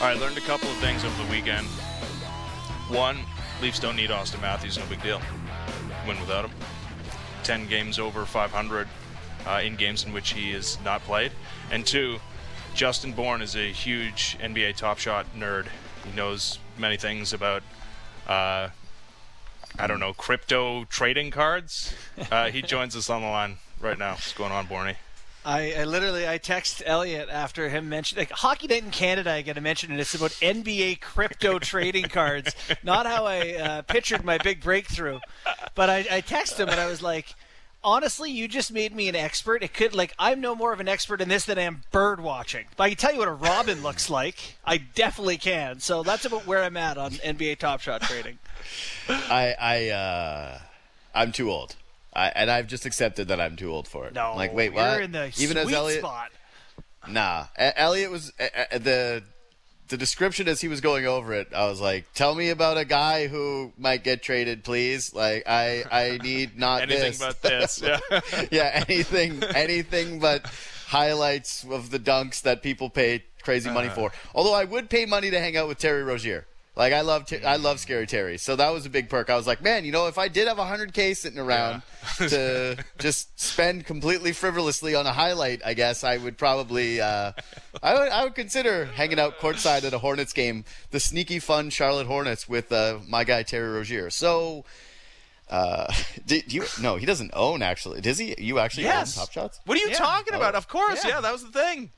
Right, learned a couple of things over the weekend. One, Leafs don't need Auston Matthews, no big deal. Win without him. 10 games over 500 uh, in games in which he is not played. And two, Justin Bourne is a huge NBA Top Shot nerd. He knows many things about, uh, I don't know, crypto trading cards. Uh, he joins us on the line right now. What's going on, Borny? I, I, literally I text Elliotte after him mentioning like Hockey Night in Canada. I got to mention it. It's about NBA crypto trading cards, not how I uh, pictured my big breakthrough. But I, I texted him and I was like, honestly, you just made me an expert. It could like I'm no more of an expert in this than I am bird watching. But I can tell you what a robin looks like. I definitely can. So that's about where I'm at on NBA Top Shot trading. I I uh, I'm too old. I, and I've just accepted that I'm too old for it. No, like wait, you're in the Even as sweet Elliotte, spot. nah. Elliotte was uh, the the description as he was going over it. I was like, "Tell me about a guy who might get traded, please. Like, I I need not Anything this. but this. Yeah. yeah, anything anything but highlights of the dunks that people pay crazy money Uh-huh. for. Although I would pay money to hang out with Terry Rozier. Like I love I love Scary Terry, so that was a big perk. I was like, man, you know, if I did have hundred k sitting around to just spend completely frivolously on a highlight, I guess I would probably uh, I would I would consider hanging out courtside at a Hornets game, the sneaky fun Charlotte Hornets with uh, my guy Terry Rozier. So. Uh, do, do you? No, he doesn't own. Actually, does he? You actually Yes. own Top Shots? What are you Yeah. talking about? Of course, Yeah. yeah. that was the thing.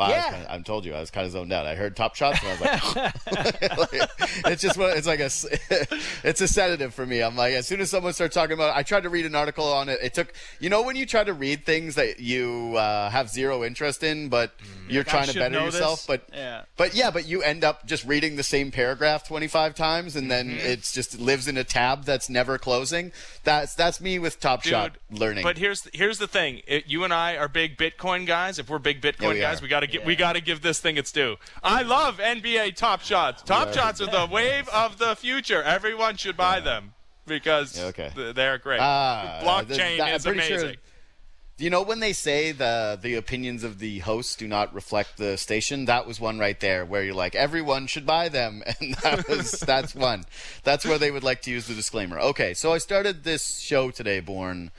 Wow, I was Yeah. kinda, I'm told you, I was kind of zoned out. I heard top shots, and I was like, like, it's just what it's like a it's a sedative for me. I'm like, as soon as someone starts talking about, it, I tried to read an article on it. It took, you know, when you try to read things that you uh, have zero interest in, but you're Like, I trying to better yourself, this. but Yeah. but yeah, but you end up just reading the same paragraph 25 times, and then Mm-hmm. it's just lives in a tab that's never closing. That's that's me with Top Shot learning. But here's here's the thing: it, you and I are big Bitcoin guys. If we're big Bitcoin we guys, are. we got to get we got to give this thing its due. I love NBA Top Shots. Top Yeah. Shots are the wave of the future. Everyone should buy them because Yeah, okay. th- they're great. Ah, Blockchain I'm is pretty sure- amazing. You know when they say the the opinions of the hosts do not reflect the station? That was one right there where you're like everyone should buy them, and that was that's one. That's where they would like to use the disclaimer. Okay, so I started this show today, Bourne,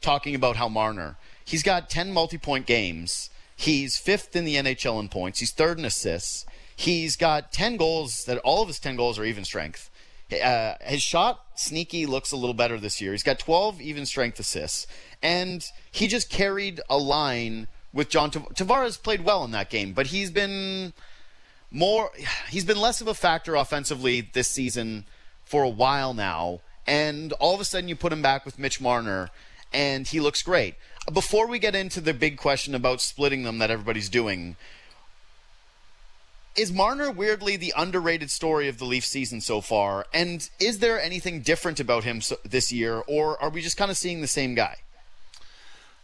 talking about how Marner he's got ten multi-point games. He's fifth in the NHL in points. He's third in assists. He's got ten goals. That all of his ten goals are even strength. Uh, his shot sneaky looks a little better this year. He's got 12 even strength assists, and he just carried a line with John Tav- Tavares. Played well in that game, but he's been more. He's been less of a factor offensively this season for a while now, and all of a sudden you put him back with Mitch Marner, and he looks great. Before we get into the big question about splitting them that everybody's doing, is Marner weirdly the underrated story of the Leaf season so far? And is there anything different about him so, this year, or are we just kind of seeing the same guy?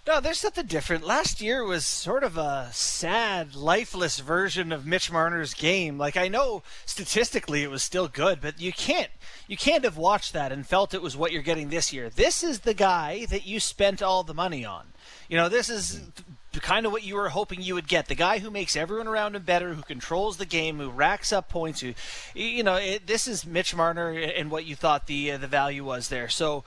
No, there's something different. Last year was sort of a sad, lifeless version of Mitch Marner's game. Like I know statistically it was still good, but you can't you can't have watched that and felt it was what you're getting this year. This is the guy that you spent all the money on. You know, this is kind of what you were hoping you would get. The guy who makes everyone around him better, who controls the game, who racks up points, who you know, it, this is Mitch Marner and what you thought the uh, the value was there. So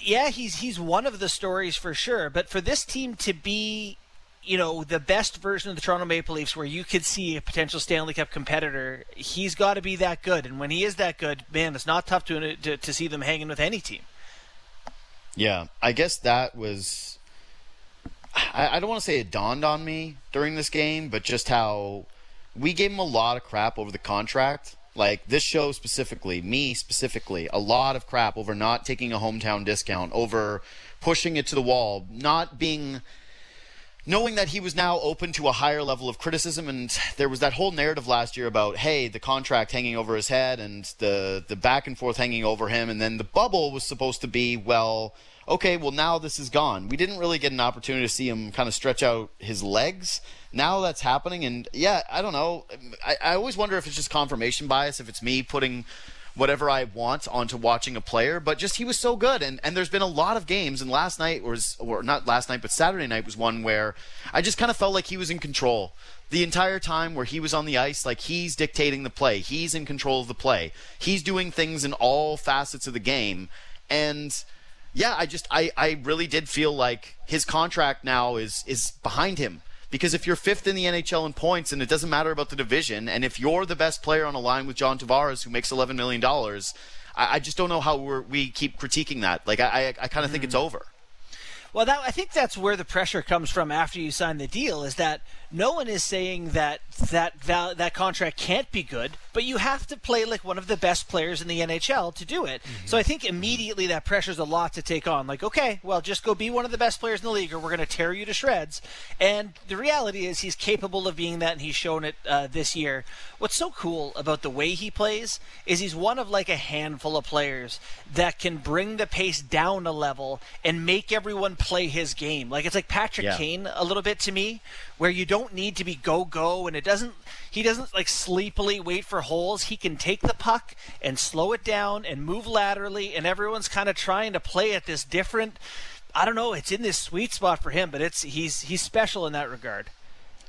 yeah, he's he's one of the stories for sure. But for this team to be, you know, the best version of the Toronto Maple Leafs, where you could see a potential Stanley Cup competitor, he's got to be that good. And when he is that good, man, it's not tough to to, to see them hanging with any team. Yeah, I guess that was. I, I don't want to say it dawned on me during this game, but just how we gave him a lot of crap over the contract. Like this show specifically, me specifically, a lot of crap over not taking a hometown discount, over pushing it to the wall, not being knowing that he was now open to a higher level of criticism and there was that whole narrative last year about hey the contract hanging over his head and the the back and forth hanging over him and then the bubble was supposed to be well okay well now this is gone. We didn't really get an opportunity to see him kind of stretch out his legs. Now that's happening and yeah i don't know. I, I always wonder if it's just confirmation bias if it's me putting whatever I want onto watching a player, but just he was so good. And and there's been a lot of games, and last night was or not last night, but Saturday night was one where I just kind of felt like he was in control. The entire time where he was on the ice, like he's dictating the play, he's in control of the play, he's doing things in all facets of the game, and yeah, I just I I really did feel like his contract now is is behind him. Because if you're fifth in the NHL in points and it doesn't matter about the division, and if you're the best player on a line with John Tavares who makes $11 million, I, I just don't know how we keep critiquing that. Like, I, I, I kind of mm. think it's over. Well, that, I think that's where the pressure comes from after you sign the deal is that no one is saying that that val- that contract can't be good, but you have to play like one of the best players in the NHL to do it. Mm-hmm. So I think immediately that pressure's a lot to take on. Like, okay, well, just go be one of the best players in the league, or we're going to tear you to shreds. And the reality is, he's capable of being that, and he's shown it uh, this year. What's so cool about the way he plays is he's one of like a handful of players that can bring the pace down a level and make everyone play his game. Like it's like Patrick yeah. Kane a little bit to me, where you don't need to be go go and it doesn't he doesn't like sleepily wait for holes. He can take the puck and slow it down and move laterally and everyone's kind of trying to play at this different I don't know, it's in this sweet spot for him, but it's he's he's special in that regard.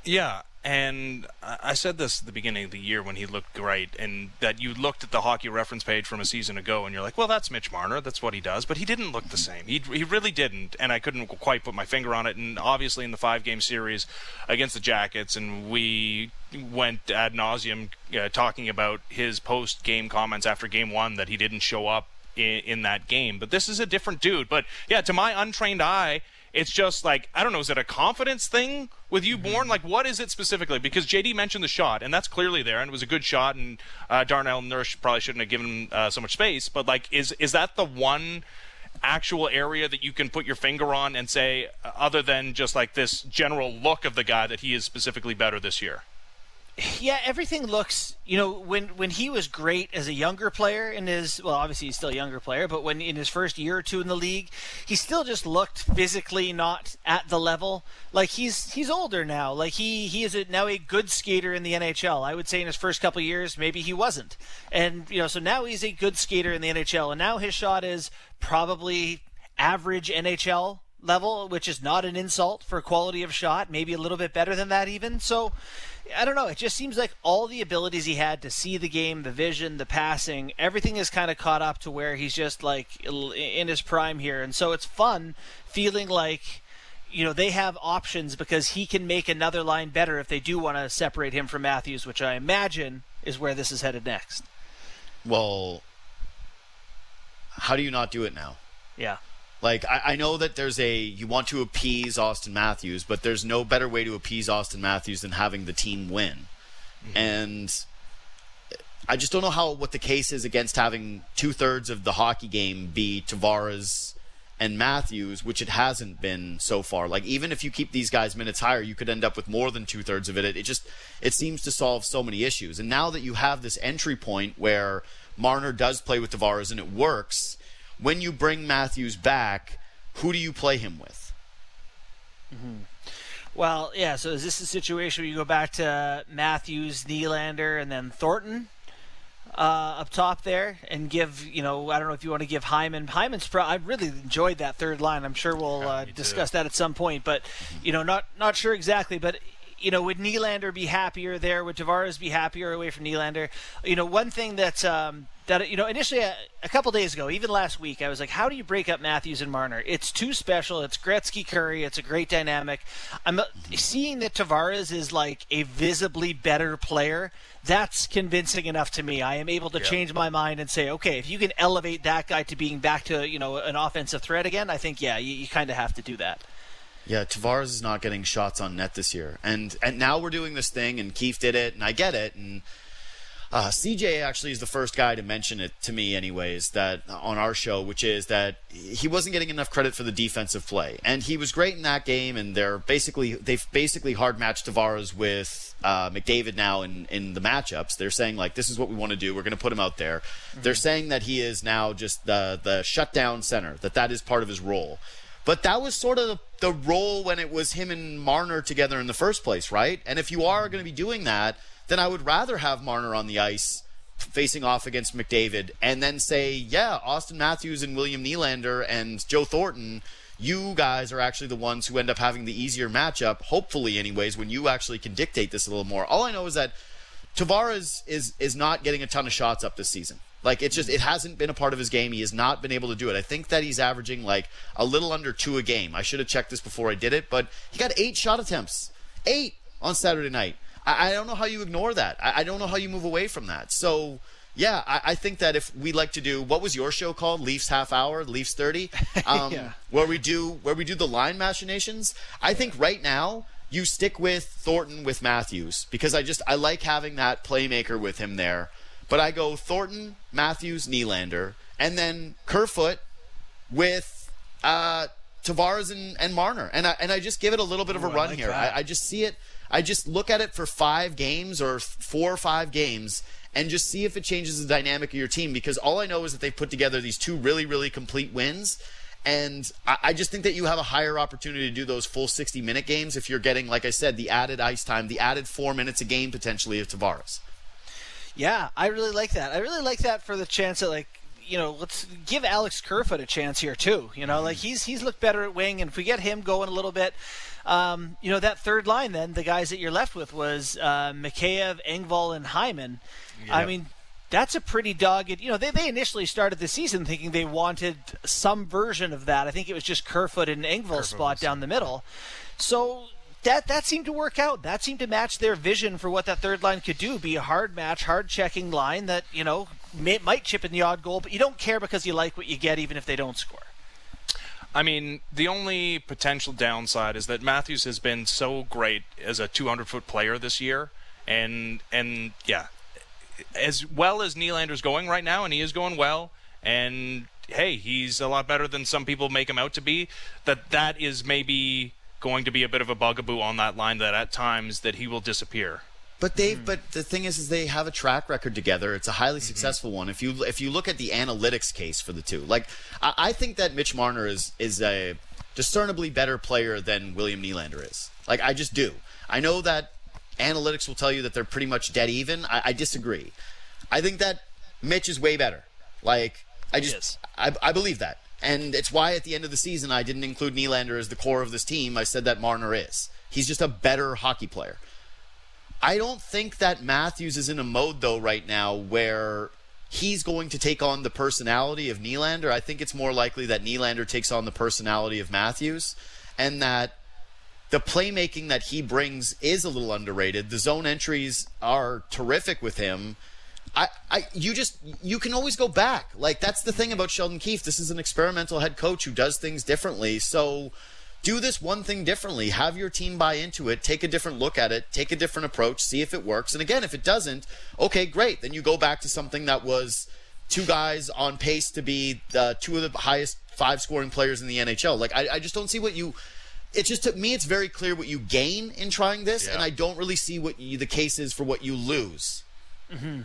Yeah, and I said this at the beginning of the year when he looked great, and that you looked at the hockey reference page from a season ago, and you're like, well, that's Mitch Marner, that's what he does, but he didn't look the same. He he really didn't, and I couldn't quite put my finger on it. And obviously, in the five game series against the Jackets, and we went ad nauseum uh, talking about his post game comments after game one that he didn't show up in, in that game. But this is a different dude. But yeah, to my untrained eye it's just like I don't know. Is it a confidence thing with you, mm-hmm. Bourne? Like, what is it specifically? Because JD mentioned the shot, and that's clearly there, and it was a good shot. And uh, Darnell Nurse probably shouldn't have given him uh, so much space. But like, is is that the one? actual area that you can put your finger on and say uh, other than just like this general look of the guy that he is specifically better this year yeah, everything looks. You know, when when he was great as a younger player in his well, obviously he's still a younger player, but when in his first year or two in the league, he still just looked physically not at the level. Like he's he's older now. Like he he is a, now a good skater in the NHL. I would say in his first couple years, maybe he wasn't, and you know, so now he's a good skater in the NHL, and now his shot is probably average NHL level, which is not an insult for quality of shot. Maybe a little bit better than that, even. So I don't know. It just seems like all the abilities he had to see the game, the vision, the passing, everything is kind of caught up to where he's just like in his prime here. And so it's fun feeling like you know they have options because he can make another line better if they do want to separate him from Matthews, which I imagine is where this is headed next. Well, how do you not do it now? Yeah. Like I, I, know that there's a you want to appease Auston Matthews, but there's no better way to appease Auston Matthews than having the team win. Mm-hmm. And I just don't know how what the case is against having two thirds of the hockey game be Tavares and Matthews, which it hasn't been so far. Like even if you keep these guys minutes higher, you could end up with more than two thirds of it. It just it seems to solve so many issues. And now that you have this entry point where Marner does play with Tavares and it works, when you bring Matthews back, who do you play him with? Mm-hmm. Well, yeah. So is this a situation where you go back to Matthews, Nylander, and then Thornton uh, up top there, and give you know I don't know if you want to give Hyman. Hyman's pro- I really enjoyed that third line. I'm sure we'll uh, discuss that at some point, but you know not not sure exactly, but you know, would Nylander be happier there? Would Tavares be happier away from Nylander? You know, one thing that um, that you know initially a, uh, a, couple days ago, even last week, I was like, how do you break up Matthews and Marner? It's too special. It's Gretzky Kurri. It's a great dynamic. I'm uh, seeing that Tavares is like a visibly better player. That's convincing enough to me. I am able to change my mind and say, okay, if you can elevate that guy to being back to you know an offensive threat again, I think yeah, you, you kind of have to do that. Yeah, Tavares is not getting shots on net this year, and and now we're doing this thing, and Keith did it, and I get it, and uh, CJ actually is the first guy to mention it to me, anyways, that on our show, which is that he wasn't getting enough credit for the defensive play, and he was great in that game. And they're basically they've basically hard matched Tavares with uh, McDavid now in in the matchups. They're saying like this is what we want to do. We're going to put him out there. Mm-hmm. They're saying that he is now just the the shutdown center. That that is part of his role. But that was sort of the role when it was him and Marner together in the first place, right? And if you are going to be doing that, then I would rather have Marner on the ice facing off against McDavid, and then say, yeah, Auston Matthews and William Nylander and Joe Thornton. You guys are actually the ones who end up having the easier matchup, hopefully, anyways, when you actually can dictate this a little more. All I know is that Tavares is is not getting a ton of shots up this season. Like it's just it hasn't been a part of his game. He has not been able to do it. I think that he's averaging like a little under two a game. I should have checked this before I did it, but he got eight shot attempts, eight on Saturday night. I, I don't know how you ignore that. I, I, don't know how you move away from that. So yeah, I, I, think that if we like to do what was your show called, Leafs Half Hour, Leafs Thirty, um, yeah. where we do where we do the line machinations. I think right now you stick with Thornton with Matthews because I just I like having that playmaker with him there. But I go Thornton, Matthews, Nylander, and then Kerfoot with uh, Tavares and, and Marner, and I and I just give it a little bit of a run like here. I, I just see it. I just look at it for five games or four or five games and just see if it changes the dynamic of your team because all I know is that they've put together these two really, really complete wins and I, just think that you have a higher opportunity to do those full 60 minute games if you're getting, like I said, the added ice time, the added four minutes a game potentially of Tavares. Yeah, I really like that. I really like that for the chance that, like, you know, let's give Alex Kerfoot a chance here too. You know, like he's he's looked better at wing, and if we get him going a little bit, um, you know, that third line, then the guys that you're left with was uh, Mikheyev, Engvall, and Hyman. Yep. I mean, that's a pretty dogged. You know, they, they initially started the season thinking they wanted some version of that. I think it was just Kerfoot and Engvall spot down the middle. So that that seemed to work out. That seemed to match their vision for what that third line could do. Be a hard match, hard checking line that you know may, might chip in the odd goal, but you don't care because you like what you get, even if they don't score. I mean, the only potential downside is that Matthews has been so great as a 200 foot player this year, and and yeah, as well as Nylander's going right now, and he is going well, and hey, he's a lot better than some people make him out to be. That that is maybe going to be a bit of a bugaboo on that line. That at times that he will disappear. But they, mm. but the thing is, is they have a track record together. It's a highly mm-hmm. successful one. If you if you look at the analytics case for the two, like I, I think that Mitch Marner is is a discernibly better player than William Nylander is. Like I just do. I know that analytics will tell you that they're pretty much dead even. I, I disagree. I think that Mitch is way better. Like I just I, I believe that, and it's why at the end of the season I didn't include Nylander as the core of this team. I said that Marner is. He's just a better hockey player. I don't think that Matthews is in a mode though right now where he's going to take on the personality of Nylander. I think it's more likely that Nylander takes on the personality of Matthews, and that the playmaking that he brings is a little underrated. The zone entries are terrific with him. I, I, you just, you can always go back. Like that's the thing about Sheldon Keefe. This is an experimental head coach who does things differently. So do this one thing differently. Have your team buy into it. Take a different look at it. Take a different approach. See if it works. And again, if it doesn't, okay, great. Then you go back to something that was two guys on pace to be the, two of the highest five scoring players in the NHL. Like I, I just don't see what you it's just to me it's very clear what you gain in trying this yeah. and i don't really see what you, the case is for what you lose mm-hmm.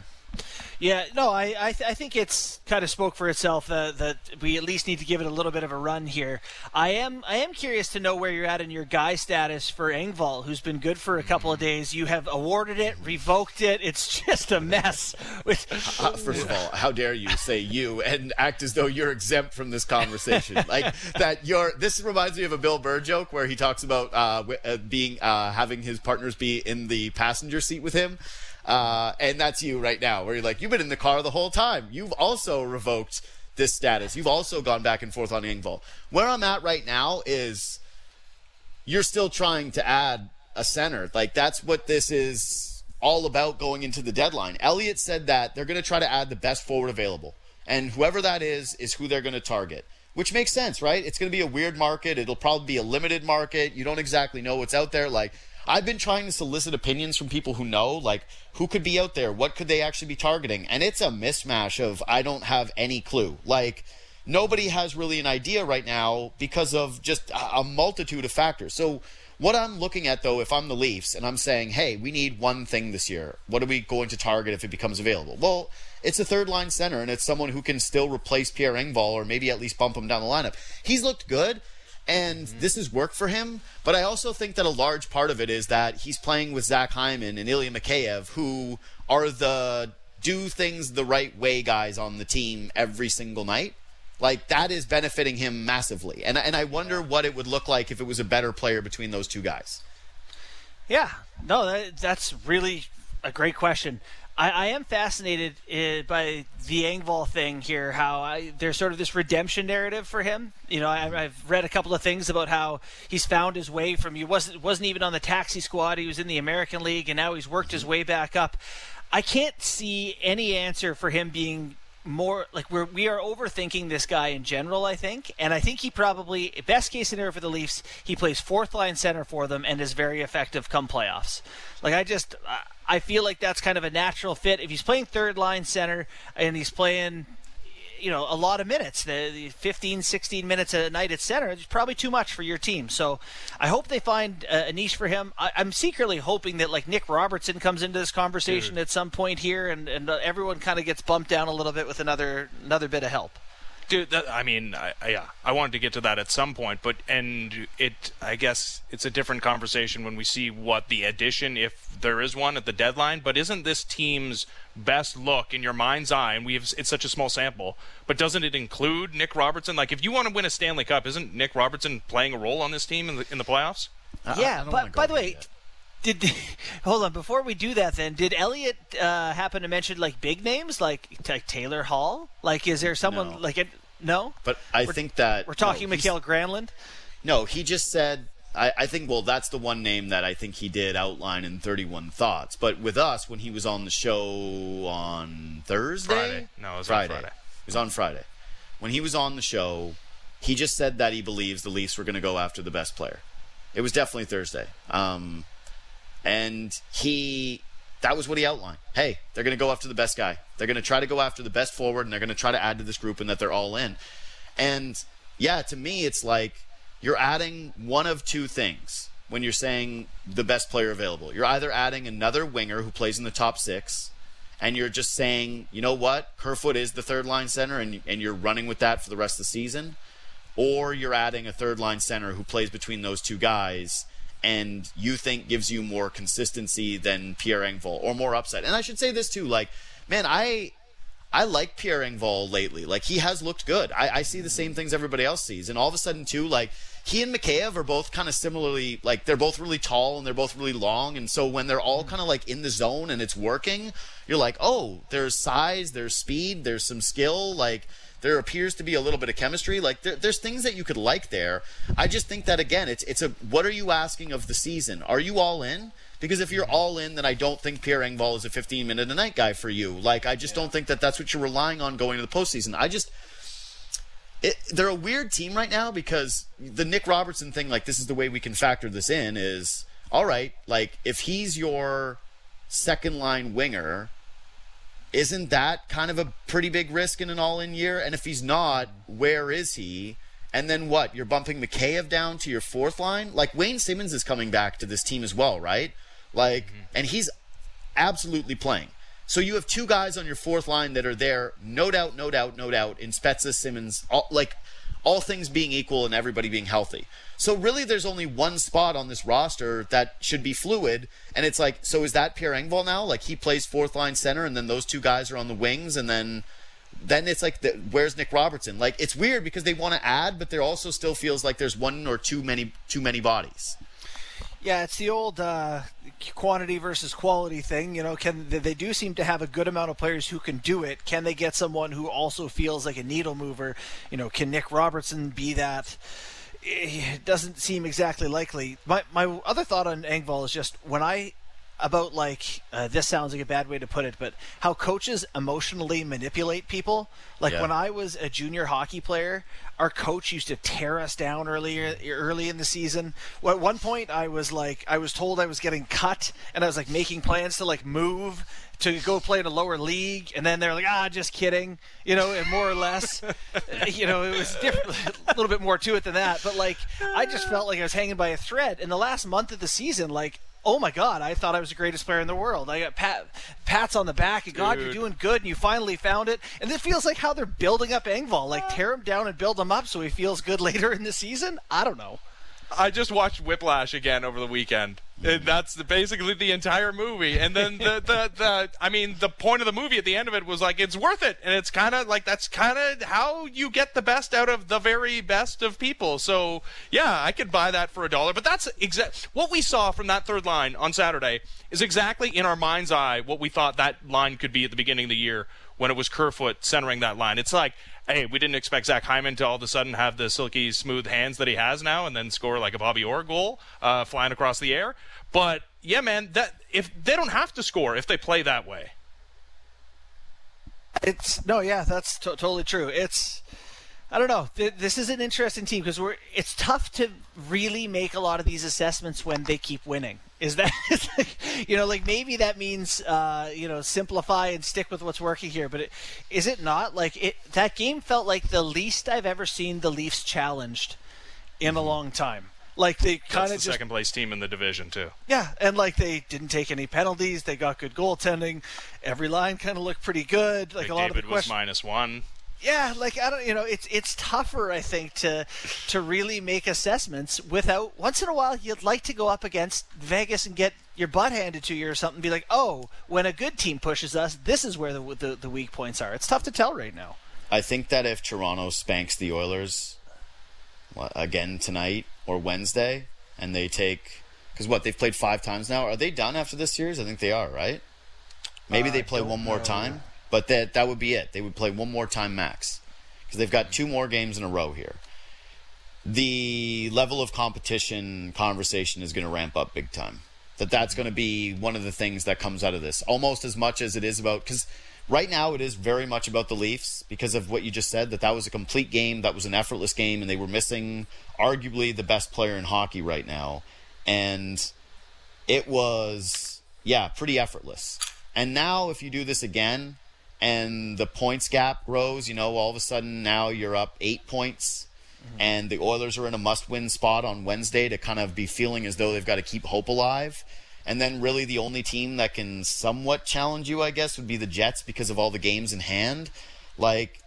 Yeah, no, I I, th- I, think it's kind of spoke for itself uh, that we at least need to give it a little bit of a run here. I am I am curious to know where you're at in your guy status for Engvall, who's been good for a couple of days. You have awarded it, revoked it. It's just a mess. uh, first of all, how dare you say you and act as though you're exempt from this conversation? like that you're. This reminds me of a Bill Burr joke where he talks about uh, uh being uh, having his partners be in the passenger seat with him. Uh, and that's you right now, where you're like, you've been in the car the whole time. You've also revoked this status. You've also gone back and forth on Engvall. Where I'm at right now is you're still trying to add a center. Like that's what this is all about going into the deadline. Elliotte said that they're going to try to add the best forward available. And whoever that is, is who they're going to target. Which makes sense, right? It's going to be a weird market. It'll probably be a limited market. You don't exactly know what's out there. Like, I've been trying to solicit opinions from people who know, like, who could be out there? What could they actually be targeting? And it's a mismatch of I don't have any clue. Like, nobody has really an idea right now because of just a multitude of factors. So, what I'm looking at though, if I'm the Leafs and I'm saying, hey, we need one thing this year, what are we going to target if it becomes available? Well, it's a third line center and it's someone who can still replace Pierre Engvall or maybe at least bump him down the lineup. He's looked good and mm-hmm. this has worked for him. But I also think that a large part of it is that he's playing with Zach Hyman and Ilya Mikheyev, who are the do things the right way guys on the team every single night. Like that is benefiting him massively. And and I wonder what it would look like if it was a better player between those two guys. Yeah, no, that, that's really a great question. I, I am fascinated uh, by the Engvall thing here. How I, there's sort of this redemption narrative for him. You know, I, I've read a couple of things about how he's found his way from he wasn't wasn't even on the taxi squad. He was in the American League, and now he's worked his way back up. I can't see any answer for him being more like we're we are overthinking this guy in general i think. And i think he probably best case scenario for the leafs he plays fourth line center for them and is very effective come playoffs. Like i just i feel like that's kind of a natural fit. If he's playing third line center and he's playing you know a lot of minutes the, the 15 16 minutes a night at center is probably too much for your team. So i hope they find a, a niche for him. I, am secretly hoping that like nick robertson comes into this conversation Dude. at some point here and, and uh, everyone kind of gets bumped down a little bit with another another bit of help Dude, that, I mean, I, I, yeah, I wanted to get to that at some point, but and it, I guess it's a different conversation when we see what the addition, if there is one, at the deadline. But isn't this team's best look in your mind's eye? And we have it's such a small sample, but doesn't it include Nick Robertson? Like, if you want to win a Stanley Cup, isn't Nick Robertson playing a role on this team in the in the playoffs? yeah, but by the way. Yet. Did hold on before we do that? Then did Elliotte uh, happen to mention like big names like, like Taylor Hall? Like, is there someone no. like it? No, but I we're, think that we're talking no, Mikael Granlund. No, he just said. I, I, think well, that's the one name that I think he did outline in Thirty One Thoughts. But with us, when he was on the show on Thursday, Friday. no, it was Friday. on Friday. It was on Friday. When he was on the show, he just said that he believes the Leafs were going to go after the best player. It was definitely Thursday. Um, and he that was what he outlined. Hey, they're going to go after the best guy. They're going to try to go after the best forward, and they're going to try to add to this group, and that they're all in. And yeah, to me, it's like you're adding one of two things when you're saying the best player available. You're either adding another winger who plays in the top six, and you're just saying, you know what, Kerfoot is the third line center, and, and you're running with that for the rest of the season, or you're adding a third line center who plays between those two guys and you think gives you more consistency than Pierre Engvall or more upside. And I should say this too, like, man, I I like Pierre Engvall lately. Like he has looked good. I, I see the same things everybody else sees, and all of a sudden too, like he and Mikheyev are both kind of similarly like they're both really tall and they're both really long, and so when they're all kind of like in the zone and it's working, you're like, oh, there's size, there's speed, there's some skill, like there appears to be a little bit of chemistry. Like there, there's things that you could like there. I just think that again, it's it's a what are you asking of the season? Are you all in? Because if you're all in, then I don't think Pierre Engvall is a 15 minute a night guy for you. Like I just yeah. don't think that that's what you're relying on going to the postseason. I just it, they're a weird team right now because the Nick Robertson thing, like this is the way we can factor this in, is all right. Like if he's your second line winger isn't that kind of a pretty big risk in an all in year? And if he's not, where is he? And then what? You're bumping Mikheyev down to your fourth line? Like Wayne Simmonds is coming back to this team as well, right? Like, mm-hmm. and he's absolutely playing. So you have two guys on your fourth line that are there, no doubt, no doubt, no doubt, in Spezza, Simmonds, all, like all things being equal and everybody being healthy. So really, there's only one spot on this roster that should be fluid, and it's like, so is that Pierre Engvall now? Like he plays fourth line center, and then those two guys are on the wings, and then then it's like, the, where's Nick Robertson? Like it's weird because they want to add, but there also still feels like there's one or too many too many bodies. Yeah, it's the old uh, quantity versus quality thing. You know, can they do seem to have a good amount of players who can do it? Can they get someone who also feels like a needle mover? You know, can Nick Robertson be that? It doesn't seem exactly likely. My my other thought on Engvall is just when I about like uh, this sounds like a bad way to put it, but how coaches emotionally manipulate people. Like yeah. when I was a junior hockey player, our coach used to tear us down earlier early in the season. Well, at one point, I was like, I was told I was getting cut, and I was like making plans to like move to go play in a lower league, and then they're like, ah, just kidding, you know, and more or less, you know, it was different, a little bit more to it than that. But like, I just felt like I was hanging by a thread. In the last month of the season, like oh my god, I thought I was the greatest player in the world. I got pat, pats on the back, and God, you're doing good, and you finally found it. And it feels like how they're building up Engvall, like tear him down and build him up so he feels good later in the season. I don't know. I just watched Whiplash again over the weekend. And that's the, basically the entire movie. And then the, the, the, I mean, the point of the movie at the end of it was like, it's worth it. And it's kind of like, that's kind of how you get the best out of the very best of people. So, yeah, I could buy that for a dollar. But that's exact, what we saw from that third line on Saturday is exactly in our mind's eye what we thought that line could be at the beginning of the year when it was Kerfoot centering that line. It's like, hey, we didn't expect Zach Hyman to all of a sudden have the silky smooth hands that he has now and then score like a Bobby Orr goal uh, flying across the air. But yeah, man, that if they don't have to score if they play that way. It's no, yeah, that's t- totally true. It's I don't know. This is an interesting team because we're. It's tough to really make a lot of these assessments when they keep winning. Is that, you know, like maybe that means, uh, you know, simplify and stick with what's working here. But it, is it not like it? That game felt like the least I've ever seen the Leafs challenged in a mm-hmm. long time. Like they kind of the second place team in the division too. Yeah, and like they didn't take any penalties. They got good goaltending. Every line kind of looked pretty good. Like McDavid a lot of the was minus one yeah, like I don't, you know, it's it's tougher, I think, to to really make assessments without. Once in a while, you'd like to go up against Vegas and get your butt handed to you or something. Be like, oh, when a good team pushes us, this is where the the, the weak points are. It's tough to tell right now. I think that if Toronto spanks the Oilers again tonight or Wednesday, and they take because what they've played five times now, are they done after this series? I think they are, right? Maybe uh, they play one more know. time. But that that would be it. They would play one more time max because they've got two more games in a row here. The level of competition conversation is going to ramp up big time. That that's going to be one of the things that comes out of this, almost as much as it is about because right now it is very much about the Leafs because of what you just said that that was a complete game, that was an effortless game, and they were missing arguably the best player in hockey right now, and it was yeah pretty effortless. And now if you do this again, and the points gap grows, you know, all of a sudden now you're up eight points. Mm-hmm. And the Oilers are in a must win spot on Wednesday to kind of be feeling as though they've got to keep hope alive. And then, really, the only team that can somewhat challenge you, I guess, would be the Jets because of all the games in hand. Like,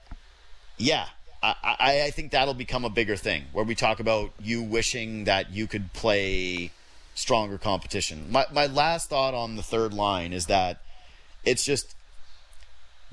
yeah, I, I, I think that'll become a bigger thing where we talk about you wishing that you could play stronger competition. My, my last thought on the third line is that it's just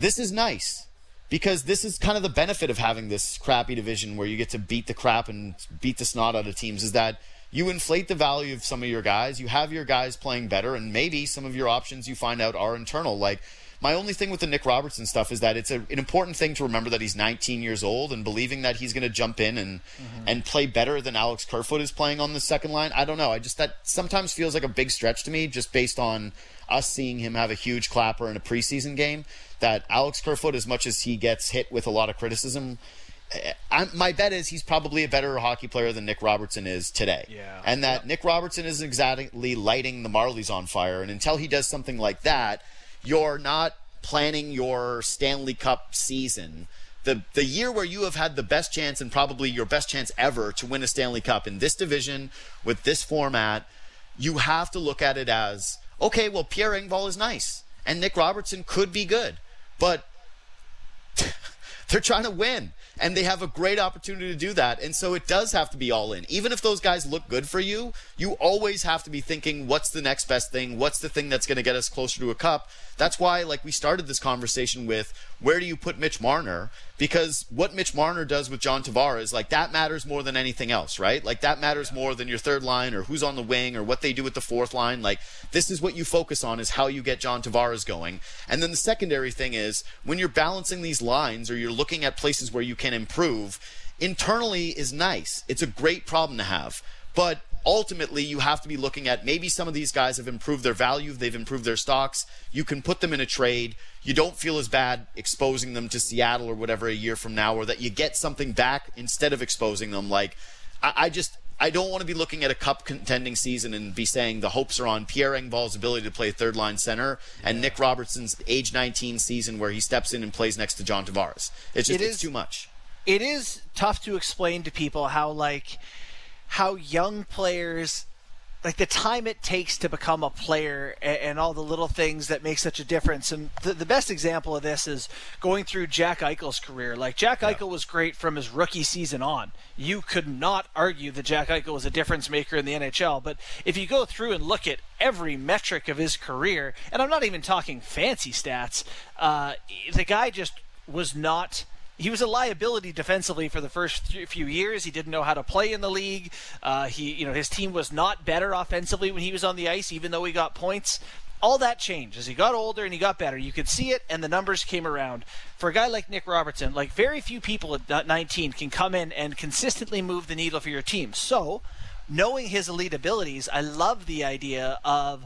this is nice because this is kind of the benefit of having this crappy division where you get to beat the crap and beat the snot out of teams is that you inflate the value of some of your guys. You have your guys playing better, and maybe some of your options you find out are internal. Like my only thing with the Nick Robertson stuff is that it's a, an important thing to remember that he's 19 years old and believing that he's going to jump in and mm-hmm. and play better than Alex Kerfoot is playing on the second line. I don't know. I just that sometimes feels like a big stretch to me, just based on us seeing him have a huge clapper in a preseason game that Alex Kerfoot, as much as he gets hit with a lot of criticism, eh, I, my bet is he's probably a better hockey player than Nick Robertson is today. Yeah. And that Nick Robertson isn't exactly lighting the Marlies on fire. And until he does something like that, you're not planning your Stanley Cup season. The, the year where you have had the best chance and probably your best chance ever to win a Stanley Cup in this division with this format, you have to look at it as okay, well, Pierre Engvall is nice and Nick Robertson could be good. But they're trying to win and they have a great opportunity to do that. And so it does have to be all in. Even if those guys look good for you, you always have to be thinking, what's the next best thing? What's the thing that's going to get us closer to a cup? That's why, like, we started this conversation with where do you put Mitch Marner? Because what Mitch Marner does with John Tavares, like, that matters more than anything else, right? Like, that matters more than your third line or who's on the wing or what they do with the fourth line. Like, this is what you focus on is how you get John Tavares going. And then the secondary thing is when you're balancing these lines or you're looking at places where you can improve, internally is nice. It's a great problem to have. But ultimately you have to be looking at maybe some of these guys have improved their value, they've improved their stocks. You can put them in a trade. You don't feel as bad exposing them to Seattle or whatever a year from now, or that you get something back instead of exposing them. Like, I, I just. I don't want to be looking at a cup contending season and be saying the hopes are on Pierre Engvall's ability to play third line center and Nick Robertson's age 19 season where he steps in and plays next to John Tavares. It's just it is, it's too much. It is tough to explain to people how like how young players like the time it takes to become a player and, and, all the little things that make such a difference. And the, the best example of this is going through Jack Eichel's career. Like Jack yeah. Eichel was great from his rookie season on. You could not argue that Jack Eichel was a difference maker in the NHL. But if you go through and look at every metric of his career, and I'm not even talking fancy stats, uh, the guy just was not he was a liability defensively for the first few years. He didn't know how to play in the league. Uh, he, you know, his team was not better offensively when he was on the ice, even though he got points. All that changed as he got older and he got better. You could see it, and the numbers came around. For a guy like Nick Robertson, like very few people at 19 can come in and consistently move the needle for your team. So, knowing his elite abilities, I love the idea of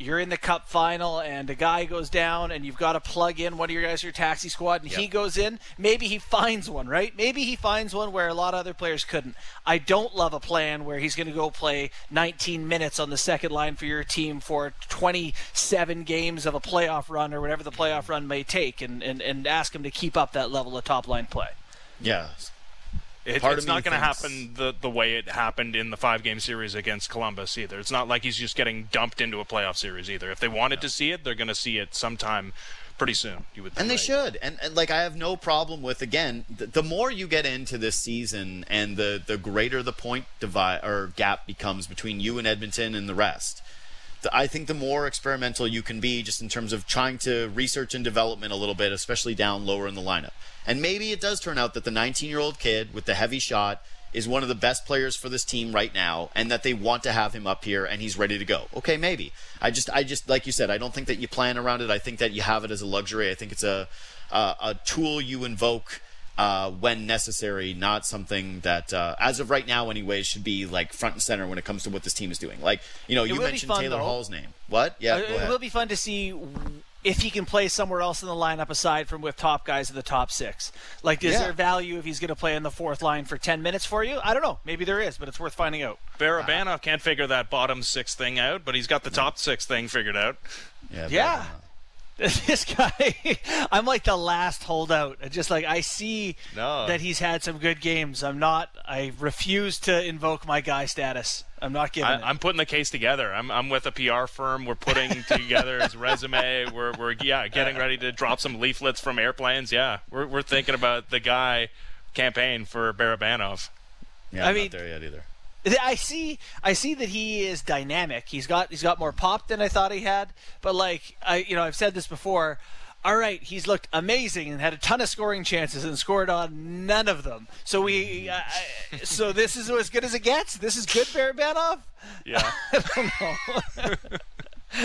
you're in the cup final and a guy goes down and you've got to plug in one of your guys your taxi squad and yep. he goes in maybe he finds one right? Maybe he finds one where a lot of other players couldn't. I don't love a plan where he's going to go play 19 minutes on the second line for your team for 27 games of a playoff run or whatever the playoff run may take and, and, and ask him to keep up that level of top line play. Yeah it, it's not going to happen the the way it happened in the five game series against Columbus either. It's not like he's just getting dumped into a playoff series either. If they wanted no. to see it, they're going to see it sometime pretty soon. You would, think, and they right? should. And, and, like I have no problem with again. The, the, more you get into this season, and the the greater the point divide or gap becomes between you and Edmonton and the rest. I think the more experimental you can be, just in terms of trying to research and development a little bit, especially down lower in the lineup. And maybe it does turn out that the 19 year old kid with the heavy shot is one of the best players for this team right now and that they want to have him up here and he's ready to go. Okay, maybe. I just I just like you said, I don't think that you plan around it. I think that you have it as a luxury. I think it's a a, a tool you invoke uh, when necessary, not something that, uh, as of right now, anyways, should be like front and center when it comes to what this team is doing. Like, you know, it you mentioned fun, Taylor though. Hall's name. What? Yeah, uh, it will be fun to see if he can play somewhere else in the lineup aside from with top guys in the top six. Like, is yeah. there value if he's going to play in the fourth line for 10 minutes for you? I don't know. Maybe there is, but it's worth finding out. Barabanov uh, can't figure that bottom six thing out, but he's got the top six thing figured out. Yeah. Yeah. this guy i'm like the last holdout. Just like i see no. that he's had some good games. I'm not i refuse to invoke my guy status. I'm not giving I, am putting the case together. I'm, I'm with a pr firm. We're putting together his resume. We're, we're yeah getting ready to drop some leaflets from airplanes. Yeah we're, we're thinking about the guy campaign for barabanov. Yeah I'm i mean not there yet either I see I see that he is dynamic. He's got he's got more pop than I thought he had. But like I you know, I've said this before. All right, he's looked amazing and had a ton of scoring chances and scored on none of them. So we, uh, so this is as good as it gets. This is good, Barabanov. Yeah. I don't know.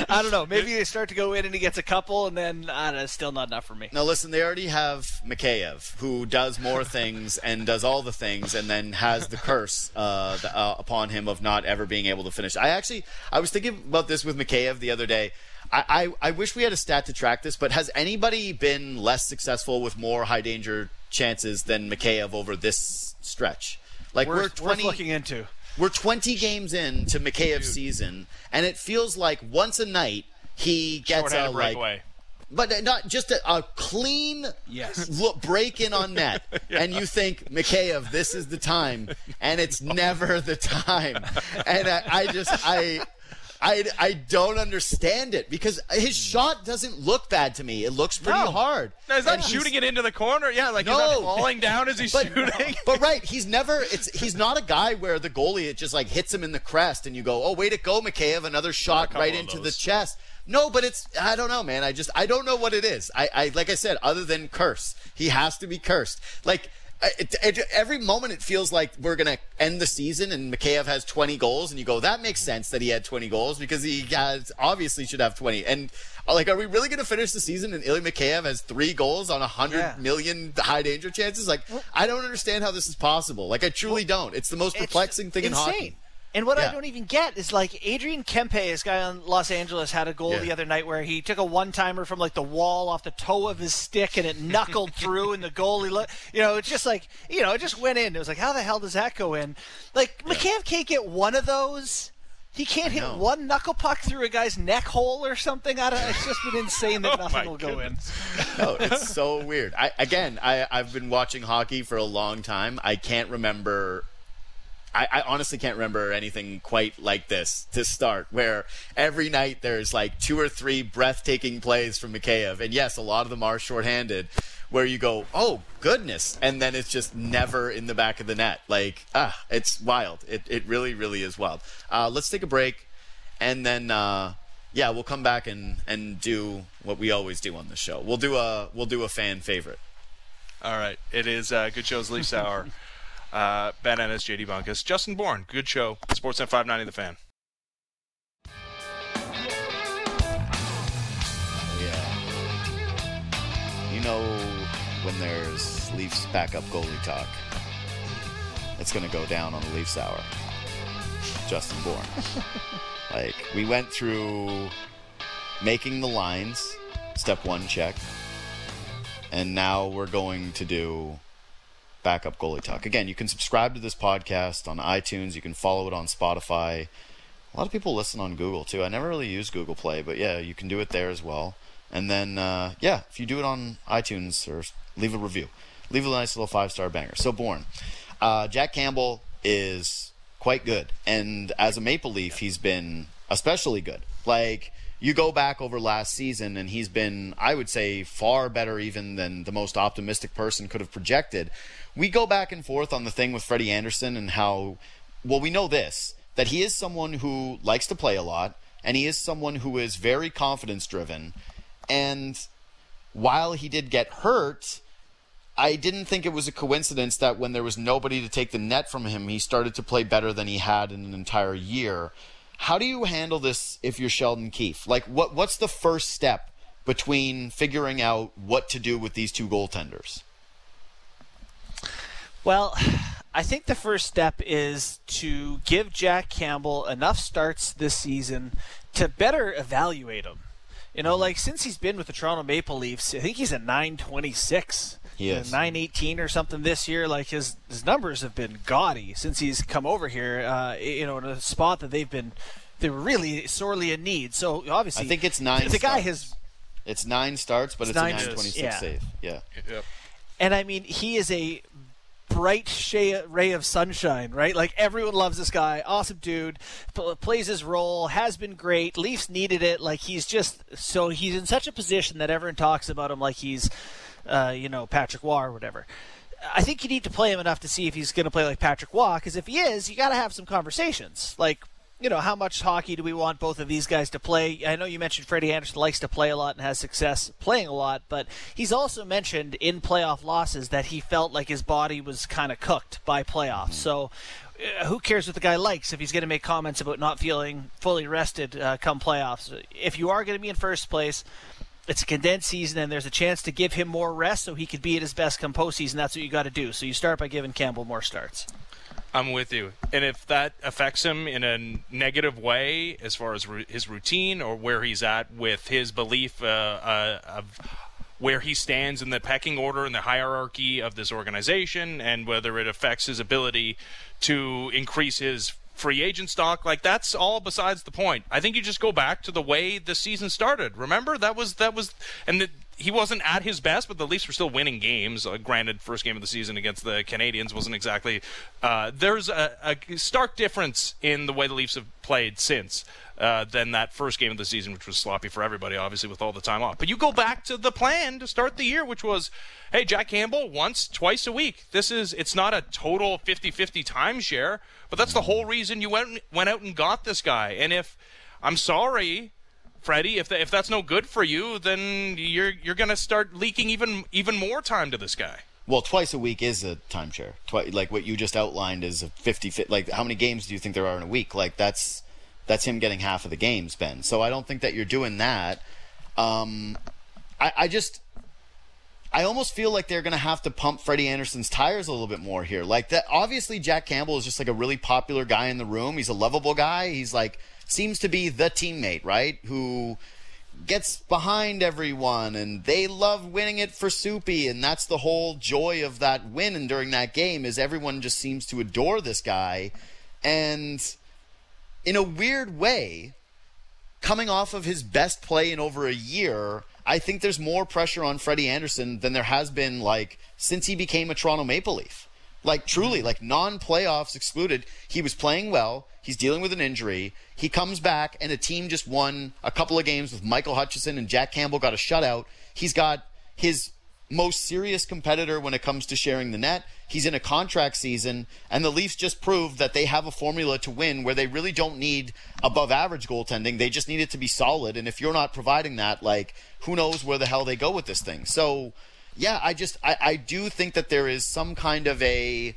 I don't know. Maybe they start to go in and he gets a couple, and then I don't know, it's still not enough for me. Now, listen, they already have Mikheyev, who does more things and does all the things, and then has the curse uh, the, uh, upon him of not ever being able to finish. I actually, I was thinking about this with Mikheyev the other day. I, I, I wish we had a stat to track this, but has anybody been less successful with more high danger chances than Mikheyev over this stretch? Like we're 20, worth looking into. We're 20 games in to Mikheyev's season, and it feels like once a night he gets a like, but uh, not just a, a clean yes. look, break in on net, yeah. and you think Mikheyev, this is the time, and it's never the time, and I, I just I I, I don't understand it because his hmm. shot doesn't look bad to me. It looks pretty no. hard. No, he's not and shooting he's, it into the corner. Yeah, like no, he's not falling down as he's but, shooting. But right, he's never. It's he's not a guy where the goalie it just like hits him in the crest and you go, oh, way to go, Mikheyev, another shot right into the chest. No, but it's I don't know, man. I just I don't know what it is. I, I like I said, other than curse, he has to be cursed. Like it, it, every moment it feels like we're going to end the season and Mikheyev has 20 goals and you go, that makes sense that he had 20 goals because he has obviously should have 20. And uh, like, are we really going to finish the season and Ilya Mikheyev has three goals on a hundred yeah. million high danger chances? Like, I don't understand how this is possible. Like, I truly don't. It's the most perplexing thing insane. in hockey. And what yeah. I don't even get is like Adrian Kempe, this guy on Los Angeles, had a goal yeah. the other night where he took a one timer from like the wall off the toe of his stick and it knuckled through, and the goalie, look, you know, it's just like, you know, it just went in. It was like, how the hell does that go in? Like, yeah. McCann can't get one of those. He can't hit one knuckle puck through a guy's neck hole or something. I don't. It's just been insane that oh nothing will goodness. go in. no, oh, it's so weird. I again, I I've been watching hockey for a long time. I can't remember I, I honestly can't remember anything quite like this to start, where every night there's like two or three breathtaking plays from Mikheyev. And yes, a lot of them are shorthanded, where you go, oh, goodness. And then it's just never in the back of the net. Like, ah, it's wild. It, it really, really is wild. Uh, let's take a break. And then, uh, yeah, we'll come back and, and do what we always do on the show. We'll do a we'll do a fan favorite. All right. It is uh, Good Show's Leafs Hour. Uh, ben Ennis, JD Bunkis, Justin Bourne. Good show. Sportsnet 590 The Fan. Yeah. You know when there's Leafs backup goalie talk, it's going to go down on the Leafs Hour. Justin Bourne. like, we went through making the lines, step one check, and now we're going to do backup goalie talk. Again, you can subscribe to this podcast on iTunes. You can follow it on Spotify. A lot of people listen on Google too. I never really use Google Play, but yeah, you can do it there as well. And then, uh, yeah, if you do it on iTunes or leave a review, leave a nice little five star banger. So, Bourne. uh, Jack Campbell is quite good, and as a Maple Leaf, he's been especially good. Like you go back over last season, and he's been, I would say, far better even than the most optimistic person could have projected. We go back and forth on the thing with Freddie Andersen and how, well, we know this that he is someone who likes to play a lot, and he is someone who is very confidence driven. And while he did get hurt, I didn't think it was a coincidence that when there was nobody to take the net from him, he started to play better than he had in an entire year. How do you handle this if you're Sheldon Keefe? Like, what what's the first step between figuring out what to do with these two goaltenders? Well, I think the first step is to give Jack Campbell enough starts this season to better evaluate him. You know, like since he's been with the Toronto Maple Leafs, I think he's a 926. He is. 918 or something this year. Like his his numbers have been gaudy since he's come over here. Uh, you know, in a spot that they've been they're really sorely in need. So obviously, I think it's nine. The, the guy has It's nine starts, but it's, nine a starts, 926 yeah. save. Yeah. Yep. And I mean, he is a bright ray of sunshine, right? Like everyone loves this guy. Awesome dude. P- plays his role. Has been great. Leafs needed it. Like he's just so he's in such a position that everyone talks about him like he's, uh, you know, Patrick Roy or whatever. I think you need to play him enough to see if he's going to play like Patrick Roy. Because if he is, you got to have some conversations. Like you know, how much hockey do we want both of these guys to play? I know you mentioned Freddie Andersen likes to play a lot and has success playing a lot, but he's also mentioned in playoff losses that he felt like his body was kind of cooked by playoffs. So uh, who cares what the guy likes if he's going to make comments about not feeling fully rested uh, come playoffs? If you are going to be in first place, it's a condensed season and there's a chance to give him more rest so he could be at his best come postseason. That's what you got to do. So you start by giving Campbell more starts. I'm with you. And if that affects him in a negative way, as far as ru- his routine or where he's at with his belief uh, uh, of where he stands in the pecking order and the hierarchy of this organization, and whether it affects his ability to increase his free agent stock, like that's all besides the point. I think you just go back to the way the season started. Remember that was that was and the, he wasn't at his best, but the Leafs were still winning games. Uh, granted, first game of the season against the Canadiens wasn't exactly. Uh, there's a, a stark difference in the way the Leafs have played since uh, than that first game of the season, which was sloppy for everybody, obviously with all the time off. But you go back to the plan to start the year, which was, hey, Jack Campbell once, twice a week. This is it's not a total 50-50 timeshare, but that's the whole reason you went went out and got this guy. And if I'm sorry, Freddie, if, if that's no good for you, then you're you're gonna start leaking even even more time to this guy. Well, twice a week is a timeshare. Twi- like what you just outlined is a 50 fi- like how many games do you think there are in a week? Like that's that's him getting half of the games, Ben. So I don't think that you're doing that. Um, I, I just I almost feel like they're going to have to pump Freddie Andersen's tires a little bit more here. Like that obviously Jack Campbell is just like a really popular guy in the room. He's a lovable guy. He's like seems to be the teammate, right? Who gets behind everyone and they love winning it for Soupy and that's the whole joy of that win and during that game is everyone just seems to adore this guy and in a weird way coming off of his best play in over a year I think there's more pressure on Freddie Andersen than there has been like since he became a Toronto Maple Leaf Like truly, like non-playoffs excluded, he was playing well. He's dealing with an injury. He comes back, and a team just won a couple of games with Michael Hutchinson and Jack Campbell got a shutout. He's got his most serious competitor when it comes to sharing the net. He's in a contract season, and the Leafs just proved that they have a formula to win where they really don't need above average goaltending. They just need it to be solid. And if you're not providing that, like, who knows where the hell they go with this thing? So, yeah, I just, I, I do think that there is some kind of a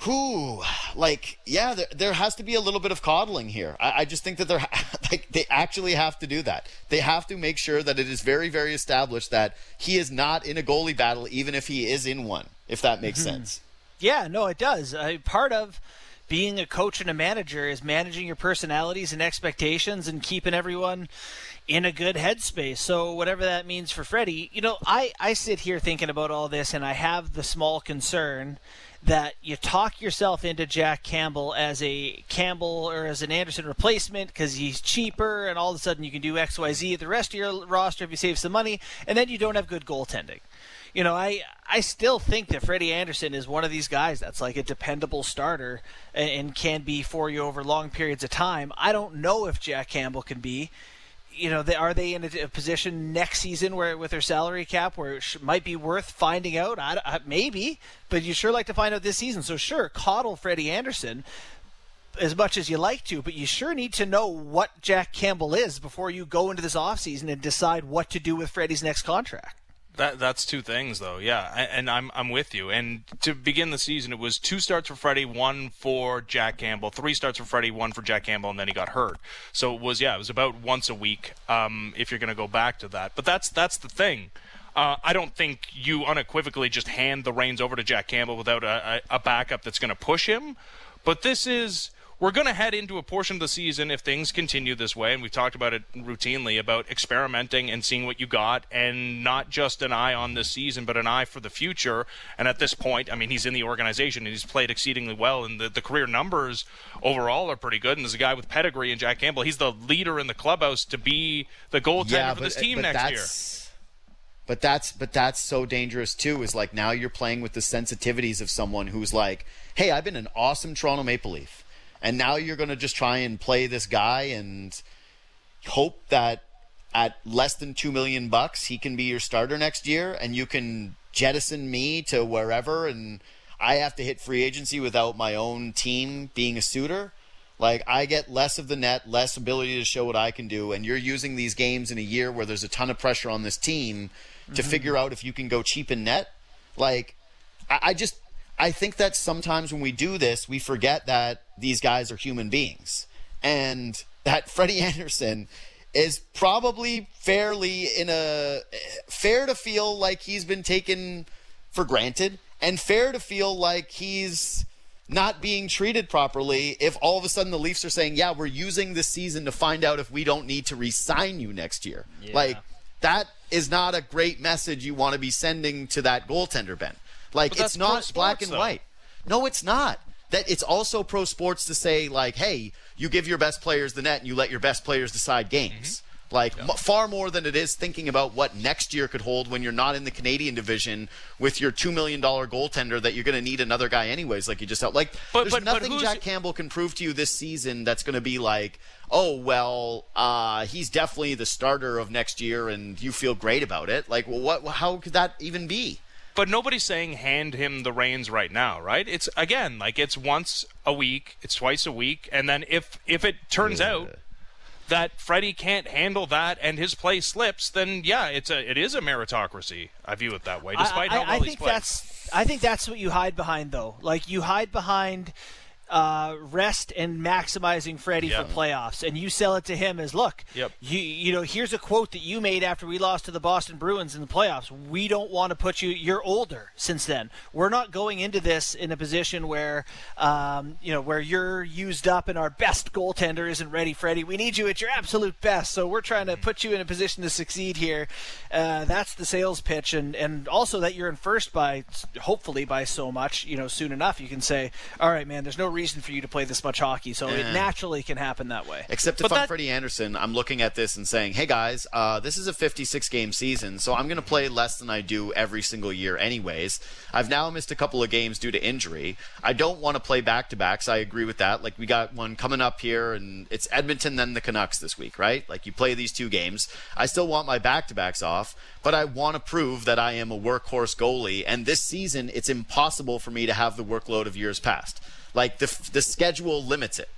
who like yeah there, there has to be a little bit of coddling here. I, I just think that they're like they actually have to do that. They have to make sure that it is very very established that he is not in a goalie battle even if he is in one if that makes mm-hmm. sense. Yeah no it does. Uh, part of being a coach and a manager is managing your personalities and expectations and keeping everyone in a good headspace. So whatever that means for Freddie, you know, I, I sit here thinking about all this and I have the small concern that you talk yourself into Jack Campbell as a Campbell or as an Andersen replacement because he's cheaper, and all of a sudden you can do X, Y, Z. The rest of your roster if you save some money, and then you don't have good goaltending. You know, I I still think that Freddie Andersen is one of these guys that's like a dependable starter and, and can be for you over long periods of time. I don't know if Jack Campbell can be you know, they, are they in a, position next season where with their salary cap where it sh- might be worth finding out? I, I, maybe, but you sure like to find out this season. So sure, coddle Freddie Andersen as much as you like to, but you sure need to know what Jack Campbell is before you go into this offseason and decide what to do with Freddie's next contract. That that's two things though, yeah, and I'm I'm with you. And to begin the season, it was two starts for Freddie, one for Jack Campbell, three starts for Freddie, one for Jack Campbell, and then he got hurt. So it was yeah, it was about once a week. Um, if you're going to go back to that, but that's that's the thing. Uh, I don't think you unequivocally just hand the reins over to Jack Campbell without a, a, a backup that's going to push him. But this is we're going to head into a portion of the season if things continue this way, and we've talked about it routinely about experimenting and seeing what you got, and not just an eye on this season, but an eye for the future. And at this point, I mean, he's in the organization and he's played exceedingly well, and the, the career numbers overall are pretty good. And there's a guy with pedigree in Jack Campbell. He's the leader in the clubhouse to be the goaltender yeah, for this uh, team next year but that's but that's so dangerous too is like now you're playing with the sensitivities of someone who's like hey i've been an awesome toronto maple leaf and now you're going to just try and play this guy and hope that at less than 2 million bucks he can be your starter next year and you can jettison me to wherever and I have to hit free agency without my own team being a suitor. Like I get less of the net, less ability to show what I can do, and you're using these games in a year where there's a ton of pressure on this team to mm-hmm. figure out if you can go cheap in net. Like I, I just I think that sometimes when we do this, we forget that these guys are human beings. And that Freddie Andersen is probably fairly in a fair to feel like he's been taken for granted and fair to feel like he's not being treated properly if all of a sudden the Leafs are saying, "Yeah, we're using this season to find out if we don't need to re-sign you next year." Yeah. Like that is not a great message you want to be sending to that goaltender, Ben. Like it's not sports, black and though. white. No, it's not. That it's also pro sports to say like, hey, you give your best players the net and you let your best players decide games. Mm-hmm. Like yeah. m- far more than it is thinking about what next year could hold when you're not in the Canadian division with your two million dollar goaltender that you're going to need another guy anyways. Like you just out like but, there's but, nothing but Jack Campbell can prove to you this season that's going to be like, oh well, uh, he's definitely the starter of next year and you feel great about it. Like, well, what? How could that even be? But nobody's saying hand him the reins right now, right? It's again like it's once a week, it's twice a week, and then if if it turns yeah. out that Freddie can't handle that and his play slips, then yeah, it's a it is a meritocracy. I view it that way, despite I, I, how well I think he's played. That's I think that's what you hide behind, though. Like you hide behind uh, rest and maximizing Freddie for playoffs, and you sell it to him as, look, yep. you you know, here's a quote that you made after we lost to the Boston Bruins in the playoffs. We don't want to put you. You're older since then. We're not going into this in a position where, um, you know, where you're used up and our best goaltender isn't ready, Freddie. We need you at your absolute best. So we're trying to put you in a position to succeed here. Uh, that's the sales pitch, and and also that you're in first by hopefully by so much. You know, soon enough you can say, all right, man. There's no reason reason for you to play this much hockey. So it Eh. naturally can happen that way. Except if But I'm that- Freddie Andersen, I'm looking at this and saying, "Hey guys, uh, this is a 56 game season, so I'm going to play less than I do every single year, anyways. I've now missed a couple of games due to injury. I don't want to play back to backs. I agree with that. Like we got one coming up here, and it's Edmonton then the Canucks this week, right? Like you play these two games. I still want my back to backs off, but I want to prove that I am a workhorse goalie. And this season, it's impossible for me to have the workload of years past. Like the the schedule limits it.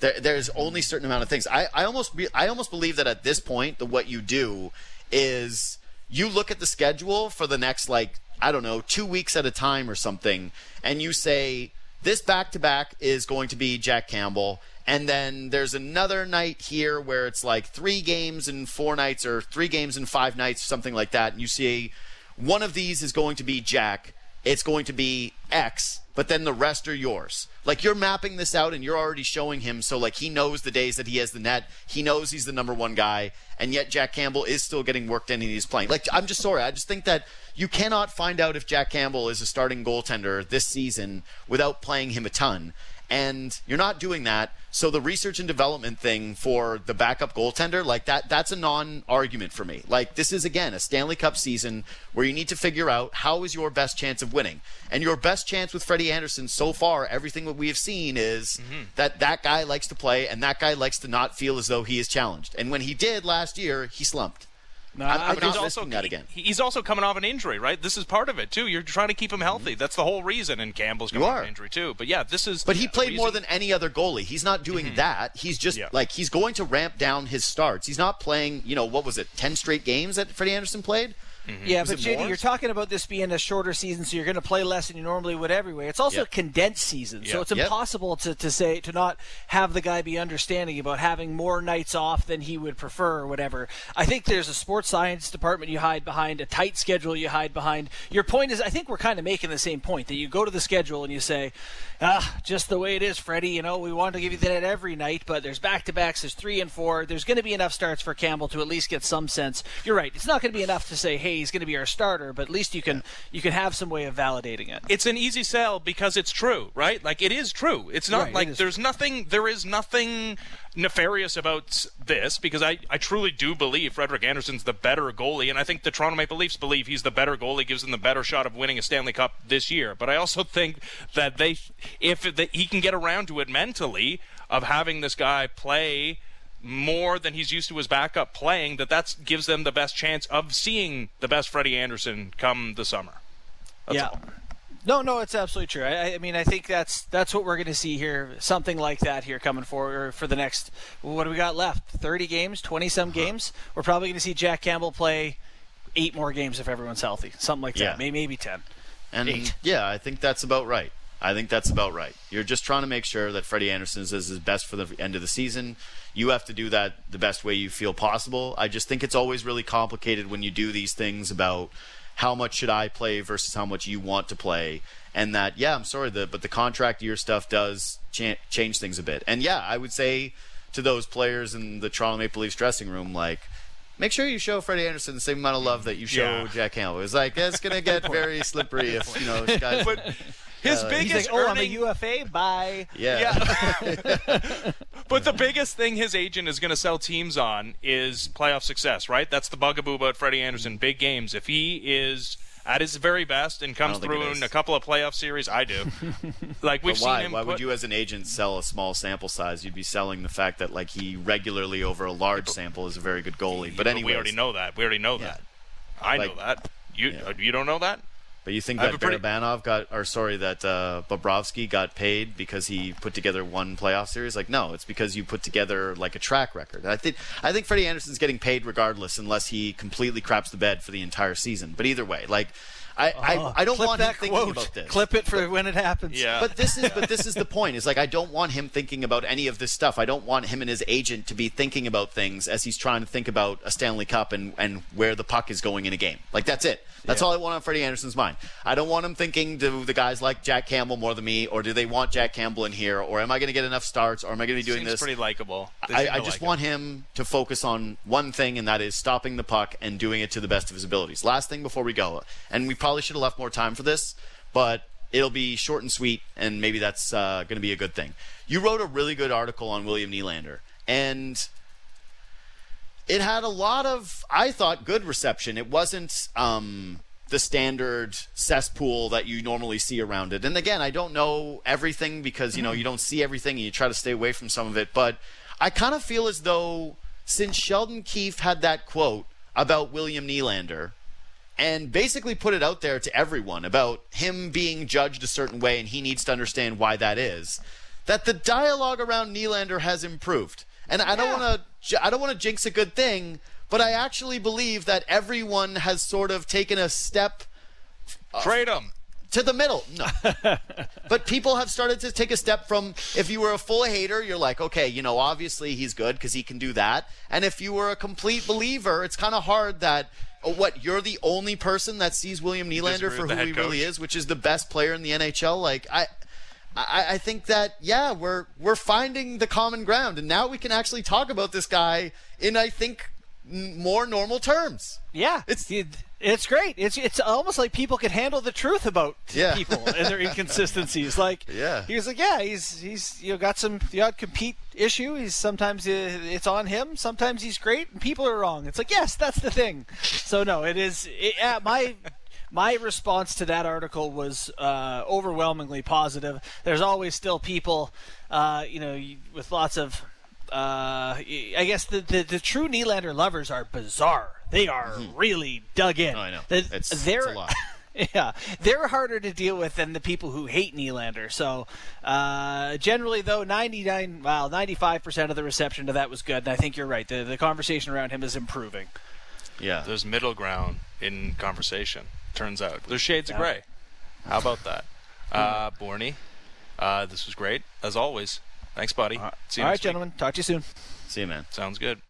There, there's only certain amount of things. I, I almost be, I almost believe that at this point, the what you do is you look at the schedule for the next like I don't know two weeks at a time or something, and you say this back to back is going to be Jack Campbell, and then there's another night here where it's like three games in four nights or three games in five nights, something like that, and you see one of these is going to be Jack. It's going to be X, but then the rest are yours. Like you're mapping this out and you're already showing him so like he knows the days that he has the net. He knows he's the number one guy, and yet Jack Campbell is still getting worked in and he's playing. Like I'm just sorry. I just think that you cannot find out if Jack Campbell is a starting goaltender this season without playing him a ton. And you're not doing that. So the research and development thing for the backup goaltender, like that, that's a non-argument for me. Like this is again a Stanley Cup season where you need to figure out how is your best chance of winning. And your best chance with Freddie Andersen so far, everything that we have seen is mm-hmm. that that guy likes to play and that guy likes to not feel as though he is challenged. And when he did last year, he slumped. No, I'm- I'm But not he's also that again. he's also coming off an injury, right? This is part of it too. You're trying to keep him healthy. Mm-hmm. That's the whole reason. And Campbell's coming off an injury too. But yeah, this is. But he played more than any other goalie. He's not doing mm-hmm. that. He's just Yeah. like he's going to ramp down his starts. He's not playing, you know, what was it, 10 straight games that Freddie Andersen played? Yeah, Was but JD, more? you're talking about this being a shorter season, so you're going to play less than you normally would everywhere. It's also Yeah. a condensed season, so Yeah. it's Yep. impossible to, to say to not have the guy be understanding about having more nights off than he would prefer or whatever. I think there's a sports science department you hide behind, a tight schedule you hide behind. Your point is, I think we're kind of making the same point that you go to the schedule and you say, ah, just the way it is, Freddie. You know, we want to give you that every night, but there's back to backs, there's three and four. There's going to be enough starts for Campbell to at least get some sense. You're right. It's not going to be enough to say, hey, he's going to be our starter, but at least you can you can have some way of validating it. it's an easy sell because it's true, right? Like it is true. It's not Right, like is there's nothing there is nothing nefarious about this because I, I truly do believe Frederik Andersen's the better goalie and I think the Toronto Maple Leafs believe he's the better goalie gives them the better shot of winning a Stanley Cup this year. But I also think that they if that he can get around to it mentally of having this guy play more than he's used to his backup playing that that gives them the best chance of seeing the best Freddie Andersen come the summer. That's yeah. all. No, no, it's absolutely true. I, I mean, I think that's that's what we're going to see here. Something like that here coming forward for the next. What do we got left? Thirty games, twenty some Uh-huh. games. We're probably going to see Jack Campbell play eight more games if everyone's healthy. Something like Yeah. that. Maybe maybe ten. And Eight. yeah, I think that's about right. I think that's about right. You're just trying to make sure that Freddie Andersen is his best for the end of the season. You have to do that the best way you feel possible. I just think it's always really complicated when you do these things about how much should I play versus how much you want to play. And that, yeah, I'm sorry, the, but the contract year stuff does cha- change things a bit. And yeah, I would say to those players in the Toronto Maple Leafs dressing room, like, make sure you show Freddie Andersen the same amount of love that you show Yeah. Jack Campbell. It's like it's gonna get very slippery if you know guys. But his Uh, He's biggest like, oh, I'm a earning, UFA. Bye. yeah. but the biggest thing his agent is going to sell teams on is playoff success, right? That's the bugaboo about Freddie Andersen. Big games. If he is at his very best and comes don't think it through in a couple of playoff series, I do. like we've But why? seen him. Why put, would you, as an agent, sell a small sample size? You'd be selling the fact that like he regularly over a large sample is a very good goalie. But But anyway, we already know that. We already know that. I Like- know that. You Yeah. uh, you don't know that? But you think that a pretty- Barabanov got, or sorry, that uh, Bobrovsky got paid because he put together one playoff series? Like, no, it's because you put together like a track record. I think I think Freddie Andersen's getting paid regardless, unless he completely craps the bed for the entire season. But either way, like, I I, I don't Clip want him that thinking quote. about this. Clip it for when it happens. Yeah. But this is but this is the point. Is like I don't want him thinking about any of this stuff. I don't want him and his agent to be thinking about things as he's trying to think about a Stanley Cup and and where the puck is going in a game. Like that's it. That's all I want on Freddie Andersen's mind. I don't want him thinking do the guys like Jack Campbell more than me, or do they want Jack Campbell in here, or am I going to get enough starts, or am I going to be doing Seems this? pretty likable. I, I just like him. want him to focus on one thing, and that is stopping the puck and doing it to the best of his abilities. Last thing before we go, and we probably should have left more time for this, but it'll be short and sweet, and maybe that's uh, going to be a good thing. You wrote a really good article on William Nylander, and it had a lot of, I thought, good reception. It wasn't um, the standard cesspool that you normally see around it. And again, I don't know everything because you know you don't see everything, and you try to stay away from some of it. But I kind of feel as though since Sheldon Keefe had that quote about William Nylander and basically put it out there to everyone about him being judged a certain way and he needs to understand why that is that the dialogue around Nylander has improved. And I don't want to I don't want to jinx a good thing, but I actually believe that everyone has sort of taken a step uh, Trade him. to the middle. No. but people have started to take a step from if you were a full hater, you're like, okay, you know, obviously he's good because he can do that. And if you were a complete believer, it's kind of hard that. oh, What you're the only person that sees William Nylander for who head he really is, which is the best player in the NHL. Like I, I, I think that yeah, we're we're finding the common ground, and now we can actually talk about this guy in I think more normal terms. Yeah, It's- it's great. It's it's almost like people can handle the truth about Yeah. people and their inconsistencies. Like Yeah. he was like, yeah, he's he's you know got some the odd compete issue. He's sometimes uh, it's on him. Sometimes he's great, and people are wrong. It's like yes, that's the thing. So no, it is. It, yeah, my. My response to that article was uh, overwhelmingly positive. There's always still people, uh, you know, with lots of uh, I guess the, the, the true Nylander lovers are bizarre. They are really dug in. Oh, I know. The- It's- it's they're, a lot. yeah, they're harder to deal with than the people who hate Nylander. So, uh, generally, though, 99, well, 95% of the reception to that was good. And I think you're right. The, the conversation around him is improving. Yeah. There's middle ground in conversation. Turns out there's shades of gray. How about that, uh, Borny? Uh, this was great as always. Thanks, buddy. See you All right, next week. gentlemen. Talk to you soon. See you, man. Sounds good.